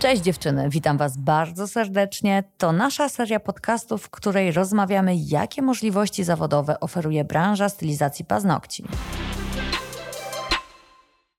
Cześć dziewczyny, witam Was bardzo serdecznie. To nasza seria podcastów, w której rozmawiamy, jakie możliwości zawodowe oferuje branża stylizacji paznokci.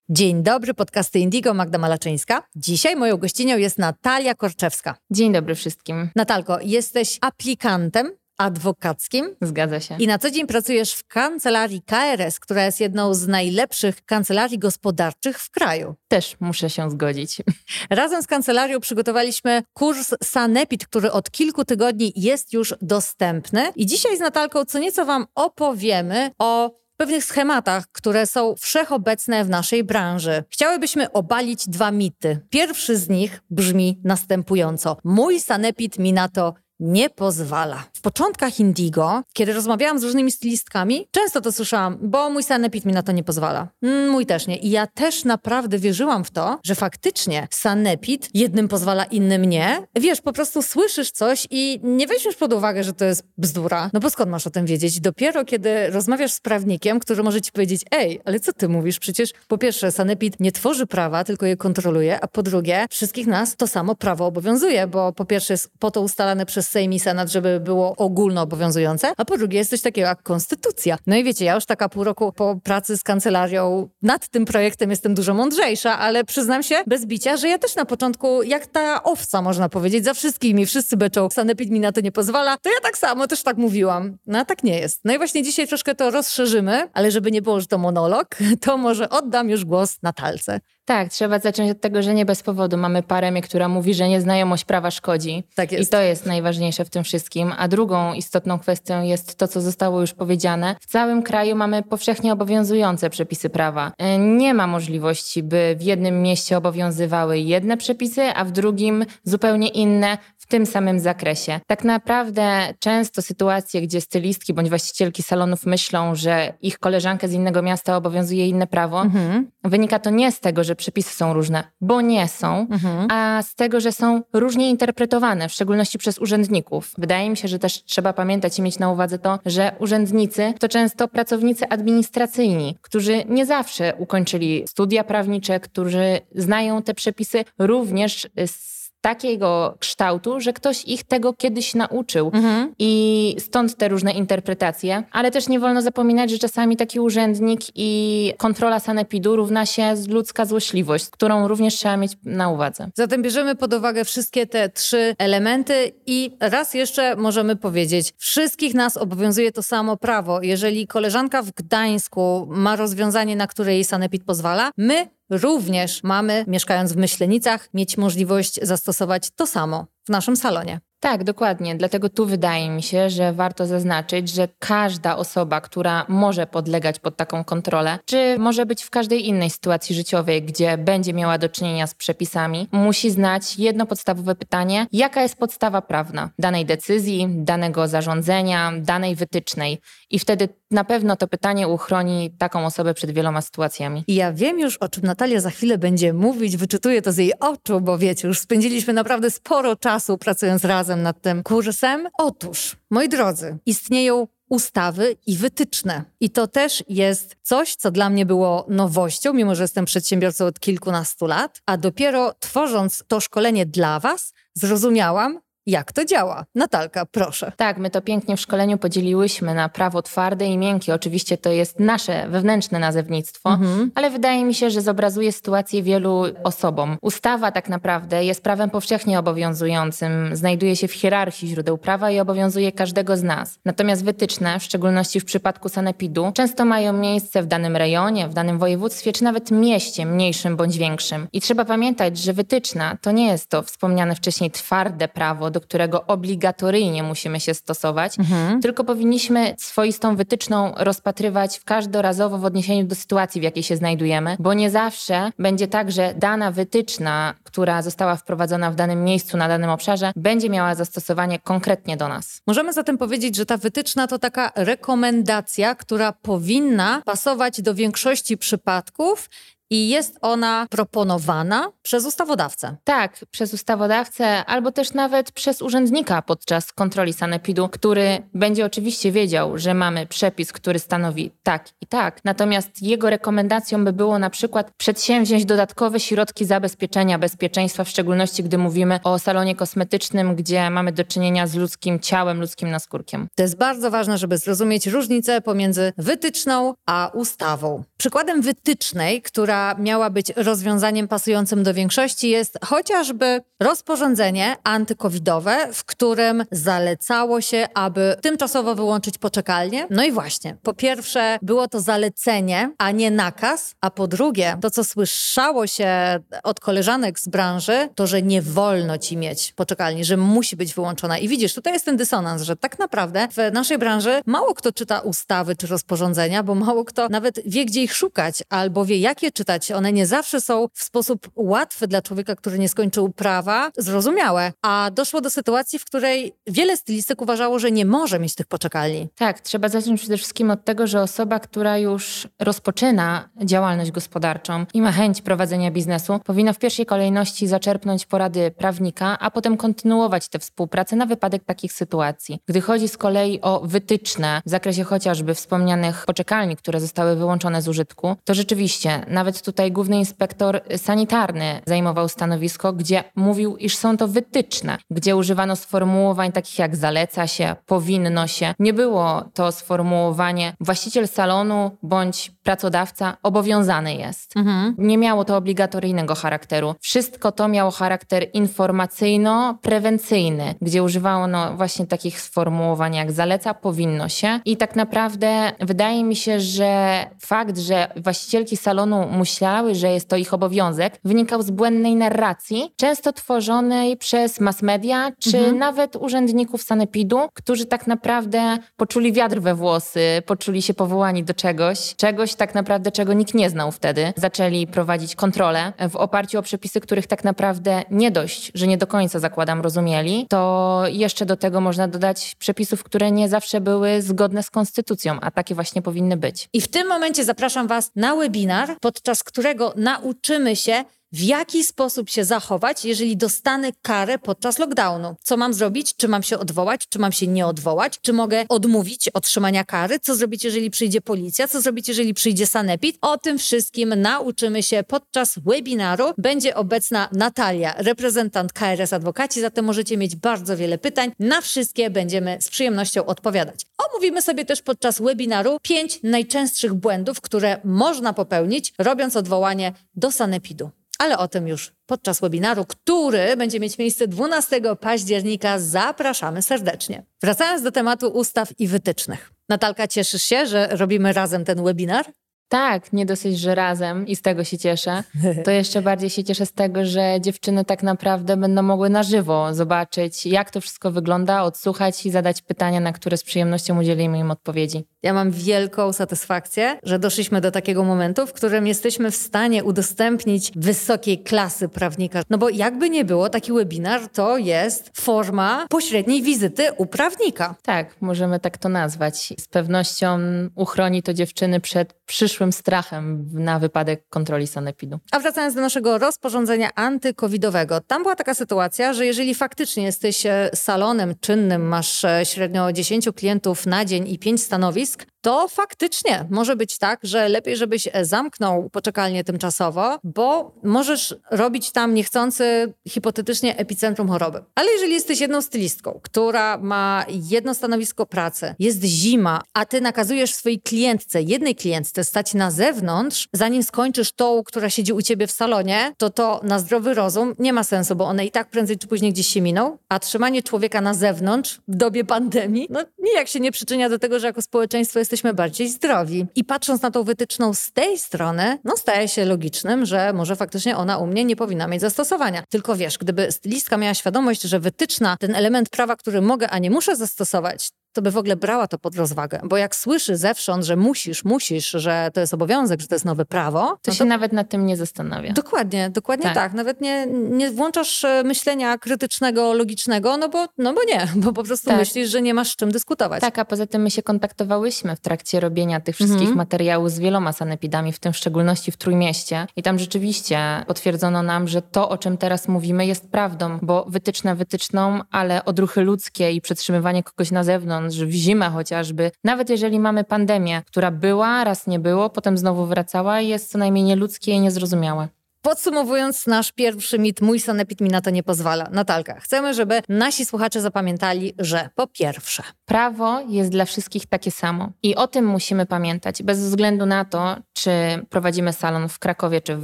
Dzień dobry, podcasty Indigo, Magda Malaczyńska. Dzisiaj moją gościnią jest Natalia Korczewska. Dzień dobry wszystkim. Natalko, jesteś aplikantem adwokackim. Zgadza się. I na co dzień pracujesz w kancelarii KRS, która jest jedną z najlepszych kancelarii gospodarczych w kraju. Też muszę się zgodzić. Razem z kancelarią przygotowaliśmy kurs Sanepid, który od kilku tygodni jest już dostępny. I dzisiaj z Natalką co nieco Wam opowiemy o pewnych schematach, które są wszechobecne w naszej branży. Chciałybyśmy obalić dwa mity. Pierwszy z nich brzmi następująco. Mój sanepid mi na to nie pozwala. W początkach Indigo, kiedy rozmawiałam z różnymi stylistkami, często to słyszałam, bo mój sanepid mi na to nie pozwala. Mm, mój też nie. I ja też naprawdę wierzyłam w to, że faktycznie sanepid jednym pozwala, innym nie. Wiesz, po prostu słyszysz coś i nie weźmiesz pod uwagę, że to jest bzdura. No bo skąd masz o tym wiedzieć? Dopiero kiedy rozmawiasz z prawnikiem, który może ci powiedzieć, ej, ale co ty mówisz? Przecież po pierwsze sanepid nie tworzy prawa, tylko je kontroluje, a po drugie wszystkich nas to samo prawo obowiązuje, bo po pierwsze jest po to ustalane przez Sejm i Senat, żeby było ogólnoobowiązujące, a po drugie jest coś takiego jak konstytucja. No i wiecie, ja już taka pół roku po pracy z kancelarią nad tym projektem jestem dużo mądrzejsza, ale przyznam się bez bicia, że ja też na początku, jak ta owca można powiedzieć, za wszystkimi, wszyscy beczą, sanepid mi na to nie pozwala, to ja tak samo też tak mówiłam. No a tak nie jest. No i właśnie dzisiaj troszkę to rozszerzymy, ale żeby nie było, że to monolog, to może oddam już głos Natalce. Tak, trzeba zacząć od tego, że nie bez powodu mamy parę, która mówi, że nieznajomość prawa szkodzi. Tak jest. I to jest najważniejsze w tym wszystkim. A drugą istotną kwestią jest to, co zostało już powiedziane. W całym kraju mamy powszechnie obowiązujące przepisy prawa. E, nie ma możliwości, by w jednym mieście obowiązywały jedne przepisy, a w drugim zupełnie inne tym samym zakresie. Tak naprawdę często sytuacje, gdzie stylistki bądź właścicielki salonów myślą, że ich koleżankę z innego miasta obowiązuje inne prawo, mhm. wynika to nie z tego, że przepisy są różne, bo nie są, mhm. a z tego, że są różnie interpretowane, w szczególności przez urzędników. Wydaje mi się, że też trzeba pamiętać i mieć na uwadze to, że urzędnicy to często pracownicy administracyjni, którzy nie zawsze ukończyli studia prawnicze, którzy znają te przepisy również z takiego kształtu, że ktoś ich tego kiedyś nauczył. Mhm. I stąd te różne interpretacje. Ale też nie wolno zapominać, że czasami taki urzędnik i kontrola sanepidu równa się ludzka złośliwość, którą również trzeba mieć na uwadze. Zatem bierzemy pod uwagę wszystkie te trzy elementy i raz jeszcze możemy powiedzieć, wszystkich nas obowiązuje to samo prawo. Jeżeli koleżanka w Gdańsku ma rozwiązanie, na które jej sanepid pozwala, my również mamy, mieszkając w Myślenicach, mieć możliwość zastosować to samo w naszym salonie. Tak, dokładnie. Dlatego tu wydaje mi się, że warto zaznaczyć, że każda osoba, która może podlegać pod taką kontrolę, czy może być w każdej innej sytuacji życiowej, gdzie będzie miała do czynienia z przepisami, musi znać jedno podstawowe pytanie: jaka jest podstawa prawna danej decyzji, danego zarządzenia, danej wytycznej. I wtedy na pewno to pytanie uchroni taką osobę przed wieloma sytuacjami. Ja wiem już, o czym Natalia za chwilę będzie mówić, wyczytuję to z jej oczu, bo wiecie, już spędziliśmy naprawdę sporo czasu pracując razem nad tym kursem. Otóż, moi drodzy, istnieją ustawy i wytyczne. I to też jest coś, co dla mnie było nowością, mimo że jestem przedsiębiorcą od kilkunastu lat, a dopiero tworząc to szkolenie dla Was, zrozumiałam, jak to działa. Natalka, proszę. Tak, my to pięknie w szkoleniu podzieliłyśmy na prawo twarde i miękkie. Oczywiście to jest nasze wewnętrzne nazewnictwo, mhm. ale wydaje mi się, że zobrazuje sytuację wielu osobom. Ustawa tak naprawdę jest prawem powszechnie obowiązującym, znajduje się w hierarchii źródeł prawa i obowiązuje każdego z nas. Natomiast wytyczne, w szczególności w przypadku sanepidu, często mają miejsce w danym rejonie, w danym województwie, czy nawet mieście, mniejszym bądź większym. I trzeba pamiętać, że wytyczna to nie jest to wspomniane wcześniej twarde prawo, do którego obligatoryjnie musimy się stosować, mhm. tylko powinniśmy swoistą wytyczną rozpatrywać w każdorazowo w odniesieniu do sytuacji, w jakiej się znajdujemy, bo nie zawsze będzie tak, że dana wytyczna, która została wprowadzona w danym miejscu, na danym obszarze, będzie miała zastosowanie konkretnie do nas. Możemy zatem powiedzieć, że ta wytyczna to taka rekomendacja, która powinna pasować do większości przypadków i jest ona proponowana przez ustawodawcę. Tak, przez ustawodawcę albo też nawet przez urzędnika podczas kontroli sanepidu, który będzie oczywiście wiedział, że mamy przepis, który stanowi tak i tak, natomiast jego rekomendacją by było na przykład przedsięwziąć dodatkowe środki zabezpieczenia bezpieczeństwa, w szczególności gdy mówimy o salonie kosmetycznym, gdzie mamy do czynienia z ludzkim ciałem, ludzkim naskórkiem. To jest bardzo ważne, żeby zrozumieć różnicę pomiędzy wytyczną a ustawą. Przykładem wytycznej, która miała być rozwiązaniem pasującym do większości, jest chociażby rozporządzenie antykowidowe, w którym zalecało się, aby tymczasowo wyłączyć poczekalnie. No i właśnie, po pierwsze, było to zalecenie, a nie nakaz, a po drugie, to co słyszało się od koleżanek z branży, to że nie wolno ci mieć poczekalni, że musi być wyłączona. I widzisz, tutaj jest ten dysonans, że tak naprawdę w naszej branży mało kto czyta ustawy czy rozporządzenia, bo mało kto nawet wie, gdzie ich szukać, albo wie, jak je One nie zawsze są w sposób łatwy dla człowieka, który nie skończył prawa, zrozumiałe. A doszło do sytuacji, w której wiele stylistek uważało, że nie może mieć tych poczekalni. Tak, trzeba zacząć przede wszystkim od tego, że osoba, która już rozpoczyna działalność gospodarczą i ma chęć prowadzenia biznesu, powinna w pierwszej kolejności zaczerpnąć porady prawnika, a potem kontynuować tę współpracę na wypadek takich sytuacji. Gdy chodzi z kolei o wytyczne w zakresie chociażby wspomnianych poczekalni, które zostały wyłączone z użytku, to rzeczywiście nawet tutaj główny inspektor sanitarny zajmował stanowisko, gdzie mówił, iż są to wytyczne, gdzie używano sformułowań takich jak zaleca się, powinno się. Nie było to sformułowanie właściciel salonu bądź pracodawca obowiązany jest. Mhm. Nie miało to obligatoryjnego charakteru. Wszystko to miało charakter informacyjno-prewencyjny, gdzie używano właśnie takich sformułowań jak zaleca, powinno się. I tak naprawdę wydaje mi się, że fakt, że właścicielki salonu myślały, że jest to ich obowiązek, wynikał z błędnej narracji, często tworzonej przez mass media, czy mhm. nawet urzędników sanepidu, którzy tak naprawdę poczuli wiatr we włosy, poczuli się powołani do czegoś, czegoś tak naprawdę, czego nikt nie znał wtedy. Zaczęli prowadzić kontrolę w oparciu o przepisy, których tak naprawdę nie dość, że nie do końca zakładam rozumieli, to jeszcze do tego można dodać przepisów, które nie zawsze były zgodne z konstytucją, a takie właśnie powinny być. I w tym momencie zapraszam Was na webinar, podczas którego nauczymy się, w jaki sposób się zachować, jeżeli dostanę karę podczas lockdownu. Co mam zrobić? Czy mam się odwołać? Czy mam się nie odwołać? Czy mogę odmówić otrzymania kary? Co zrobić, jeżeli przyjdzie policja? Co zrobić, jeżeli przyjdzie sanepid? O tym wszystkim nauczymy się podczas webinaru. Będzie obecna Natalia, reprezentant KRS Adwokaci, zatem możecie mieć bardzo wiele pytań. Na wszystkie będziemy z przyjemnością odpowiadać. Omówimy sobie też podczas webinaru pięć najczęstszych błędów, które można popełnić, robiąc odwołanie do sanepidu ale o tym już podczas webinaru, który będzie mieć miejsce 12 października. Zapraszamy serdecznie. Wracając do tematu ustaw i wytycznych. Natalka, cieszysz się, że robimy razem ten webinar? Tak, nie dosyć, że razem i z tego się cieszę. To jeszcze bardziej się cieszę z tego, że dziewczyny tak naprawdę będą mogły na żywo zobaczyć, jak to wszystko wygląda, odsłuchać i zadać pytania, na które z przyjemnością udzielimy im odpowiedzi. Ja mam wielką satysfakcję, że doszliśmy do takiego momentu, w którym jesteśmy w stanie udostępnić wysokiej klasy prawnika. No bo jakby nie było, taki webinar to jest forma pośredniej wizyty u prawnika. Tak, możemy tak to nazwać. Z pewnością uchroni to dziewczyny przed przyszłym strachem na wypadek kontroli sanepidu. A wracając do naszego rozporządzenia antykowidowego, tam była taka sytuacja, że jeżeli faktycznie jesteś e, salonem czynnym, masz e, średnio 10 klientów na dzień i 5 stanowisk, to faktycznie może być tak, że lepiej, żebyś e, zamknął poczekalnię tymczasowo, bo możesz robić tam niechcący hipotetycznie epicentrum choroby. Ale jeżeli jesteś jedną stylistką, która ma jedno stanowisko pracy, jest zima, a ty nakazujesz swojej klientce, jednej klientce stać na zewnątrz, zanim skończysz tą, która siedzi u ciebie w salonie, to to na zdrowy rozum nie ma sensu, bo one i tak prędzej czy później gdzieś się miną, a trzymanie człowieka na zewnątrz w dobie pandemii, no nijak się nie przyczynia do tego, że jako społeczeństwo jest jesteśmy bardziej zdrowi. I patrząc na tą wytyczną z tej strony, no staje się logicznym, że może faktycznie ona u mnie nie powinna mieć zastosowania. Tylko wiesz, gdyby stylistka miała świadomość, że wytyczna, ten element prawa, który mogę, a nie muszę zastosować, to by w ogóle brała to pod rozwagę. Bo jak słyszy zewsząd, że musisz, musisz, że to jest obowiązek, że to jest nowe prawo, to, no się nawet nad tym nie zastanawia. Dokładnie, dokładnie tak. tak. Nawet nie, nie włączasz e, myślenia krytycznego, logicznego, no bo, no bo nie, bo po prostu tak. myślisz, że nie masz z czym dyskutować. Tak, a poza tym my się kontaktowałyśmy w trakcie robienia tych wszystkich mhm. materiałów z wieloma sanepidami, w tym w szczególności w Trójmieście. I tam rzeczywiście potwierdzono nam, że to, o czym teraz mówimy, jest prawdą, bo wytyczne wytyczną, ale odruchy ludzkie i przetrzymywanie kogoś na zewnątrz, w zimę chociażby, nawet jeżeli mamy pandemię, która była, raz nie było, potem znowu wracała, jest co najmniej nieludzkie i niezrozumiałe. Podsumowując nasz pierwszy mit, mój sanepid mi na to nie pozwala. Natalka, chcemy, żeby nasi słuchacze zapamiętali, że po pierwsze... Prawo jest dla wszystkich takie samo i o tym musimy pamiętać, bez względu na to, czy prowadzimy salon w Krakowie czy w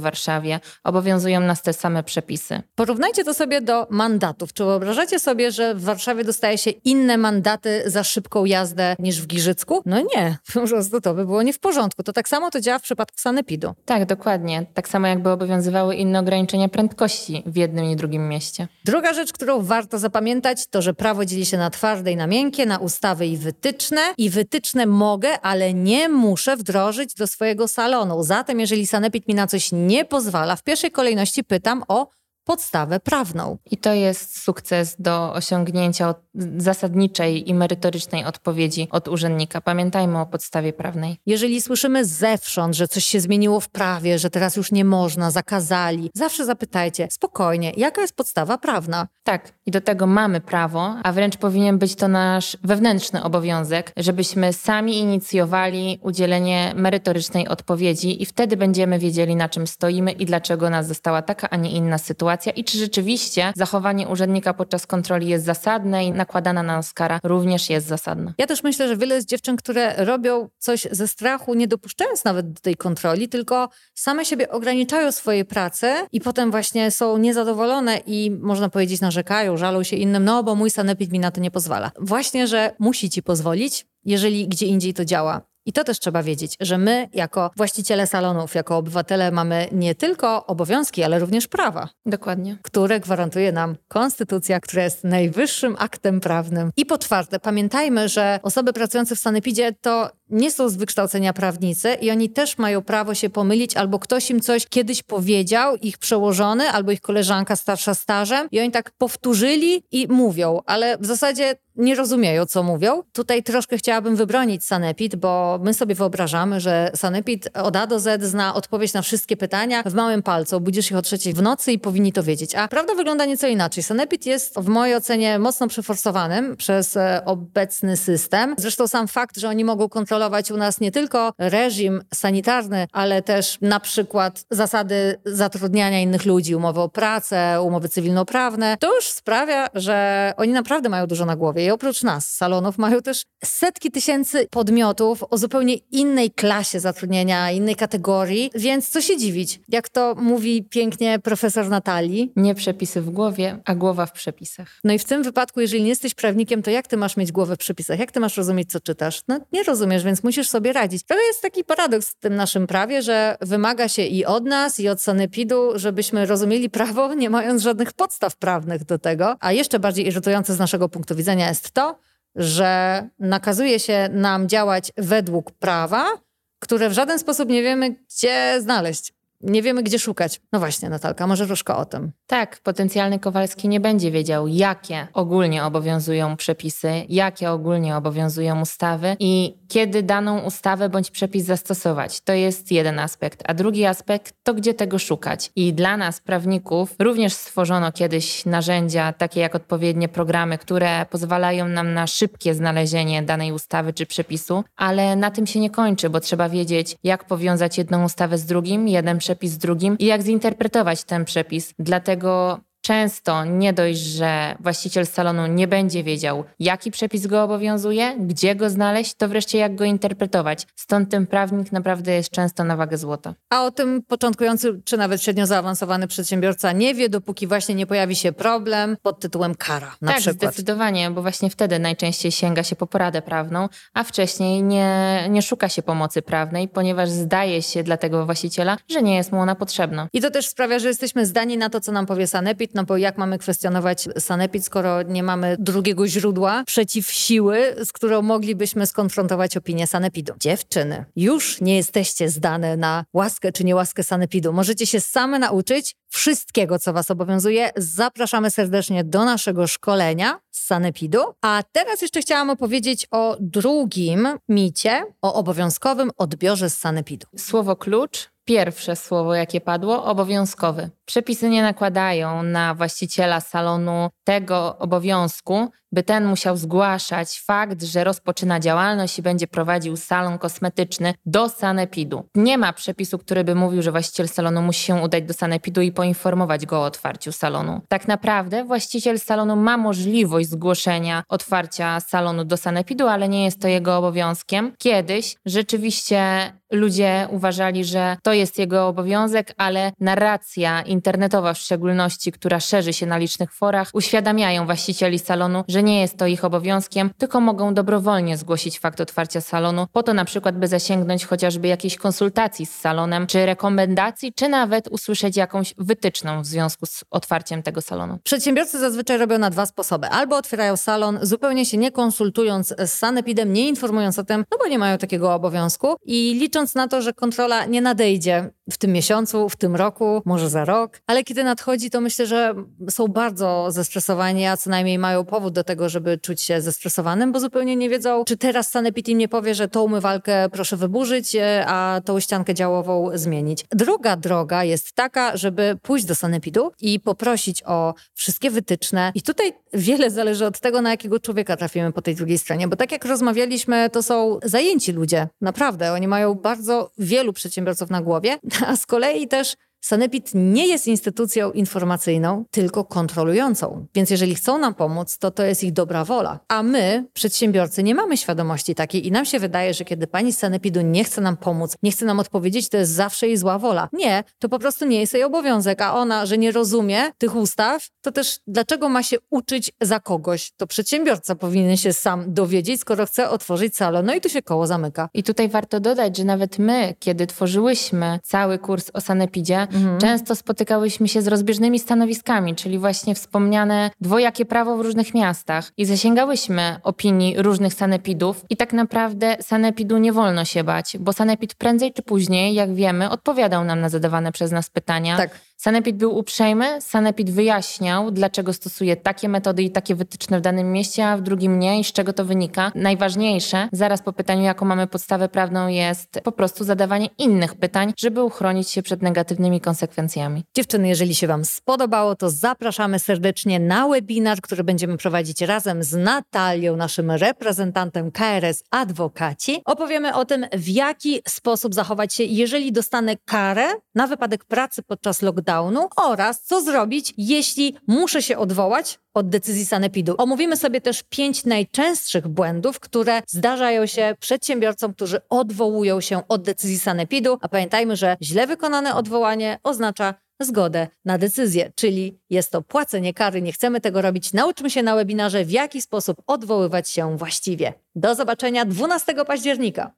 Warszawie, obowiązują nas te same przepisy. Porównajcie to sobie do mandatów. Czy wyobrażacie sobie, że w Warszawie dostaje się inne mandaty za szybką jazdę niż w Giżycku? No nie, po prostu to by było nie w porządku. To tak samo to działa w przypadku sanepidu. Tak, dokładnie. Tak samo jakby obowiązywało obowiązywały inne ograniczenia prędkości w jednym i drugim mieście. Druga rzecz, którą warto zapamiętać, to że prawo dzieli się na twarde i na miękkie, na ustawy i wytyczne. I wytyczne mogę, ale nie muszę wdrożyć do swojego salonu. Zatem, jeżeli sanepid mi na coś nie pozwala, w pierwszej kolejności pytam o podstawę prawną. I to jest sukces do osiągnięcia zasadniczej i merytorycznej odpowiedzi od urzędnika. Pamiętajmy o podstawie prawnej. Jeżeli słyszymy zewsząd, że coś się zmieniło w prawie, że teraz już nie można, zakazali, zawsze zapytajcie spokojnie, jaka jest podstawa prawna. Tak, i do tego mamy prawo, a wręcz powinien być to nasz wewnętrzny obowiązek, żebyśmy sami inicjowali udzielenie merytorycznej odpowiedzi i wtedy będziemy wiedzieli, na czym stoimy i dlaczego nas została taka, a nie inna sytuacja i czy rzeczywiście zachowanie urzędnika podczas kontroli jest zasadne i nakładana na nas kara również jest zasadna. Ja też myślę, że wiele jest dziewczyn, które robią coś ze strachu, nie dopuszczając nawet do tej kontroli, tylko same siebie ograniczają swojej pracy i potem właśnie są niezadowolone i można powiedzieć narzekają, żalą się innym, no bo mój sanepid mi na to nie pozwala. Właśnie, że musi ci pozwolić, jeżeli gdzie indziej to działa. I to też trzeba wiedzieć, że my, jako właściciele salonów, jako obywatele, mamy nie tylko obowiązki, ale również prawa. Dokładnie. Które gwarantuje nam konstytucja, która jest najwyższym aktem prawnym. I po czwarte, pamiętajmy, że osoby pracujące w sanepidzie to nie są z wykształcenia prawnicy i oni też mają prawo się pomylić, albo ktoś im coś kiedyś powiedział, ich przełożony, albo ich koleżanka starsza stażem i oni tak powtórzyli i mówią, ale w zasadzie nie rozumieją, co mówią. Tutaj troszkę chciałabym wybronić Sanepid, bo my sobie wyobrażamy, że Sanepid od A do Z zna odpowiedź na wszystkie pytania w małym palcu. Obudzisz ich o trzeciej w nocy i powinni to wiedzieć. A prawda wygląda nieco inaczej. Sanepid jest w mojej ocenie mocno przeforsowanym przez e, obecny system. Zresztą sam fakt, że oni mogą kontrolować u nas nie tylko reżim sanitarny, ale też na przykład zasady zatrudniania innych ludzi, umowy o pracę, umowy cywilnoprawne, to już sprawia, że oni naprawdę mają dużo na głowie i oprócz nas, salonów, mają też setki tysięcy podmiotów o zupełnie innej klasie zatrudnienia, innej kategorii, więc co się dziwić, jak to mówi pięknie profesor Natalii. Nie przepisy w głowie, a głowa w przepisach. No i w tym wypadku, jeżeli nie jesteś prawnikiem, to jak ty masz mieć głowę w przepisach? Jak ty masz rozumieć, co czytasz? No nie rozumiesz, więc musisz sobie radzić. To jest taki paradoks w tym naszym prawie, że wymaga się i od nas, i od sanepidu, żebyśmy rozumieli prawo, nie mając żadnych podstaw prawnych do tego. A jeszcze bardziej irytujące z naszego punktu widzenia jest jest to, że nakazuje się nam działać według prawa, które w żaden sposób nie wiemy, gdzie znaleźć. Nie wiemy, gdzie szukać. No właśnie, Natalka, może troszkę o tym. Tak, potencjalny Kowalski nie będzie wiedział, jakie ogólnie obowiązują przepisy, jakie ogólnie obowiązują ustawy i kiedy daną ustawę bądź przepis zastosować. To jest jeden aspekt. A drugi aspekt to, gdzie tego szukać. I dla nas, prawników, również stworzono kiedyś narzędzia, takie jak odpowiednie programy, które pozwalają nam na szybkie znalezienie danej ustawy czy przepisu, ale na tym się nie kończy, bo trzeba wiedzieć, jak powiązać jedną ustawę z drugim, jeden przepis z drugim i jak zinterpretować ten przepis. Dlatego Często nie dość, że właściciel salonu nie będzie wiedział, jaki przepis go obowiązuje, gdzie go znaleźć, to wreszcie jak go interpretować. Stąd ten prawnik naprawdę jest często na wagę złota. A o tym początkujący czy nawet średnio zaawansowany przedsiębiorca nie wie, dopóki właśnie nie pojawi się problem pod tytułem kara. Na tak, przykład. zdecydowanie, bo właśnie wtedy najczęściej sięga się po poradę prawną, a wcześniej nie, nie szuka się pomocy prawnej, ponieważ zdaje się dla tego właściciela, że nie jest mu ona potrzebna. I to też sprawia, że jesteśmy zdani na to, co nam powie Sanepid, no bo jak mamy kwestionować sanepid, skoro nie mamy drugiego źródła przeciw siły, z którą moglibyśmy skonfrontować opinię sanepidu. Dziewczyny, już nie jesteście zdane na łaskę czy niełaskę sanepidu. Możecie się same nauczyć wszystkiego, co Was obowiązuje. Zapraszamy serdecznie do naszego szkolenia z sanepidu. A teraz jeszcze chciałam opowiedzieć o drugim micie, o obowiązkowym odbiorze z sanepidu. Słowo klucz pierwsze słowo, jakie padło, obowiązkowy. Przepisy nie nakładają na właściciela salonu tego obowiązku, by ten musiał zgłaszać fakt, że rozpoczyna działalność i będzie prowadził salon kosmetyczny do sanepidu. Nie ma przepisu, który by mówił, że właściciel salonu musi się udać do sanepidu i poinformować go o otwarciu salonu. Tak naprawdę właściciel salonu ma możliwość zgłoszenia otwarcia salonu do sanepidu, ale nie jest to jego obowiązkiem. Kiedyś rzeczywiście ludzie uważali, że to jest jego obowiązek, ale narracja internetowa w szczególności, która szerzy się na licznych forach, uświadamiają właścicieli salonu, że nie jest to ich obowiązkiem, tylko mogą dobrowolnie zgłosić fakt otwarcia salonu, po to na przykład, by zasięgnąć chociażby jakiejś konsultacji z salonem, czy rekomendacji, czy nawet usłyszeć jakąś wytyczną w związku z otwarciem tego salonu. Przedsiębiorcy zazwyczaj robią na dwa sposoby. Albo otwierają salon, zupełnie się nie konsultując z sanepidem, nie informując o tym, no bo nie mają takiego obowiązku i licząc na to, że kontrola nie nadejdzie w tym miesiącu, w tym roku, może za rok, ale kiedy nadchodzi, to myślę, że są bardzo zestresowani, a co najmniej mają powód do tego, żeby czuć się zestresowanym, bo zupełnie nie wiedzą, czy teraz Sanepid im nie powie, że tą umywalkę proszę wyburzyć, e, a tą ściankę działową zmienić. Druga droga jest taka, żeby pójść do Sanepidu i poprosić o wszystkie wytyczne. I tutaj wiele zależy od tego, na jakiego człowieka trafimy po tej drugiej stronie, bo tak jak rozmawialiśmy, to są zajęci ludzie, naprawdę. Oni mają bardzo wielu przedsiębiorców na głowie, a z kolei też Sanepid nie jest instytucją informacyjną, tylko kontrolującą. Więc jeżeli chcą nam pomóc, to to jest ich dobra wola. A my, przedsiębiorcy, nie mamy świadomości takiej i nam się wydaje, że kiedy pani z Sanepidu nie chce nam pomóc, nie chce nam odpowiedzieć, to jest zawsze jej zła wola. Nie, to po prostu nie jest jej obowiązek, a ona, że nie rozumie tych ustaw, to też dlaczego ma się uczyć za kogoś? To przedsiębiorca powinien się sam dowiedzieć, skoro chce otworzyć salon. No i tu się koło zamyka. I tutaj warto dodać, że nawet my, kiedy tworzyłyśmy cały kurs o Sanepidzie, mhm. często spotykałyśmy się z rozbieżnymi stanowiskami, czyli właśnie wspomniane dwojakie prawo w różnych miastach i zasięgałyśmy opinii różnych sanepidów i tak naprawdę sanepidu nie wolno się bać, bo sanepid prędzej czy później, jak wiemy, odpowiadał nam na zadawane przez nas pytania. Tak. Sanepid był uprzejmy, Sanepid wyjaśniał, dlaczego stosuje takie metody i takie wytyczne w danym mieście, a w drugim nie i z czego to wynika. Najważniejsze, zaraz po pytaniu, jaką mamy podstawę prawną, jest po prostu zadawanie innych pytań, żeby uchronić się przed negatywnymi konsekwencjami. Dziewczyny, jeżeli się Wam spodobało, to zapraszamy serdecznie na webinar, który będziemy prowadzić razem z Natalią, naszym reprezentantem KRS Adwokaci. Opowiemy o tym, w jaki sposób zachować się, jeżeli dostanę karę na wypadek pracy podczas lockdownu oraz co zrobić, jeśli muszę się odwołać od decyzji sanepidu. Omówimy sobie też pięć najczęstszych błędów, które zdarzają się przedsiębiorcom, którzy odwołują się od decyzji sanepidu, a pamiętajmy, że źle wykonane odwołanie oznacza zgodę na decyzję, czyli jest to płacenie kary, nie chcemy tego robić. Nauczmy się na webinarze, w jaki sposób odwoływać się właściwie. Do zobaczenia 12 października.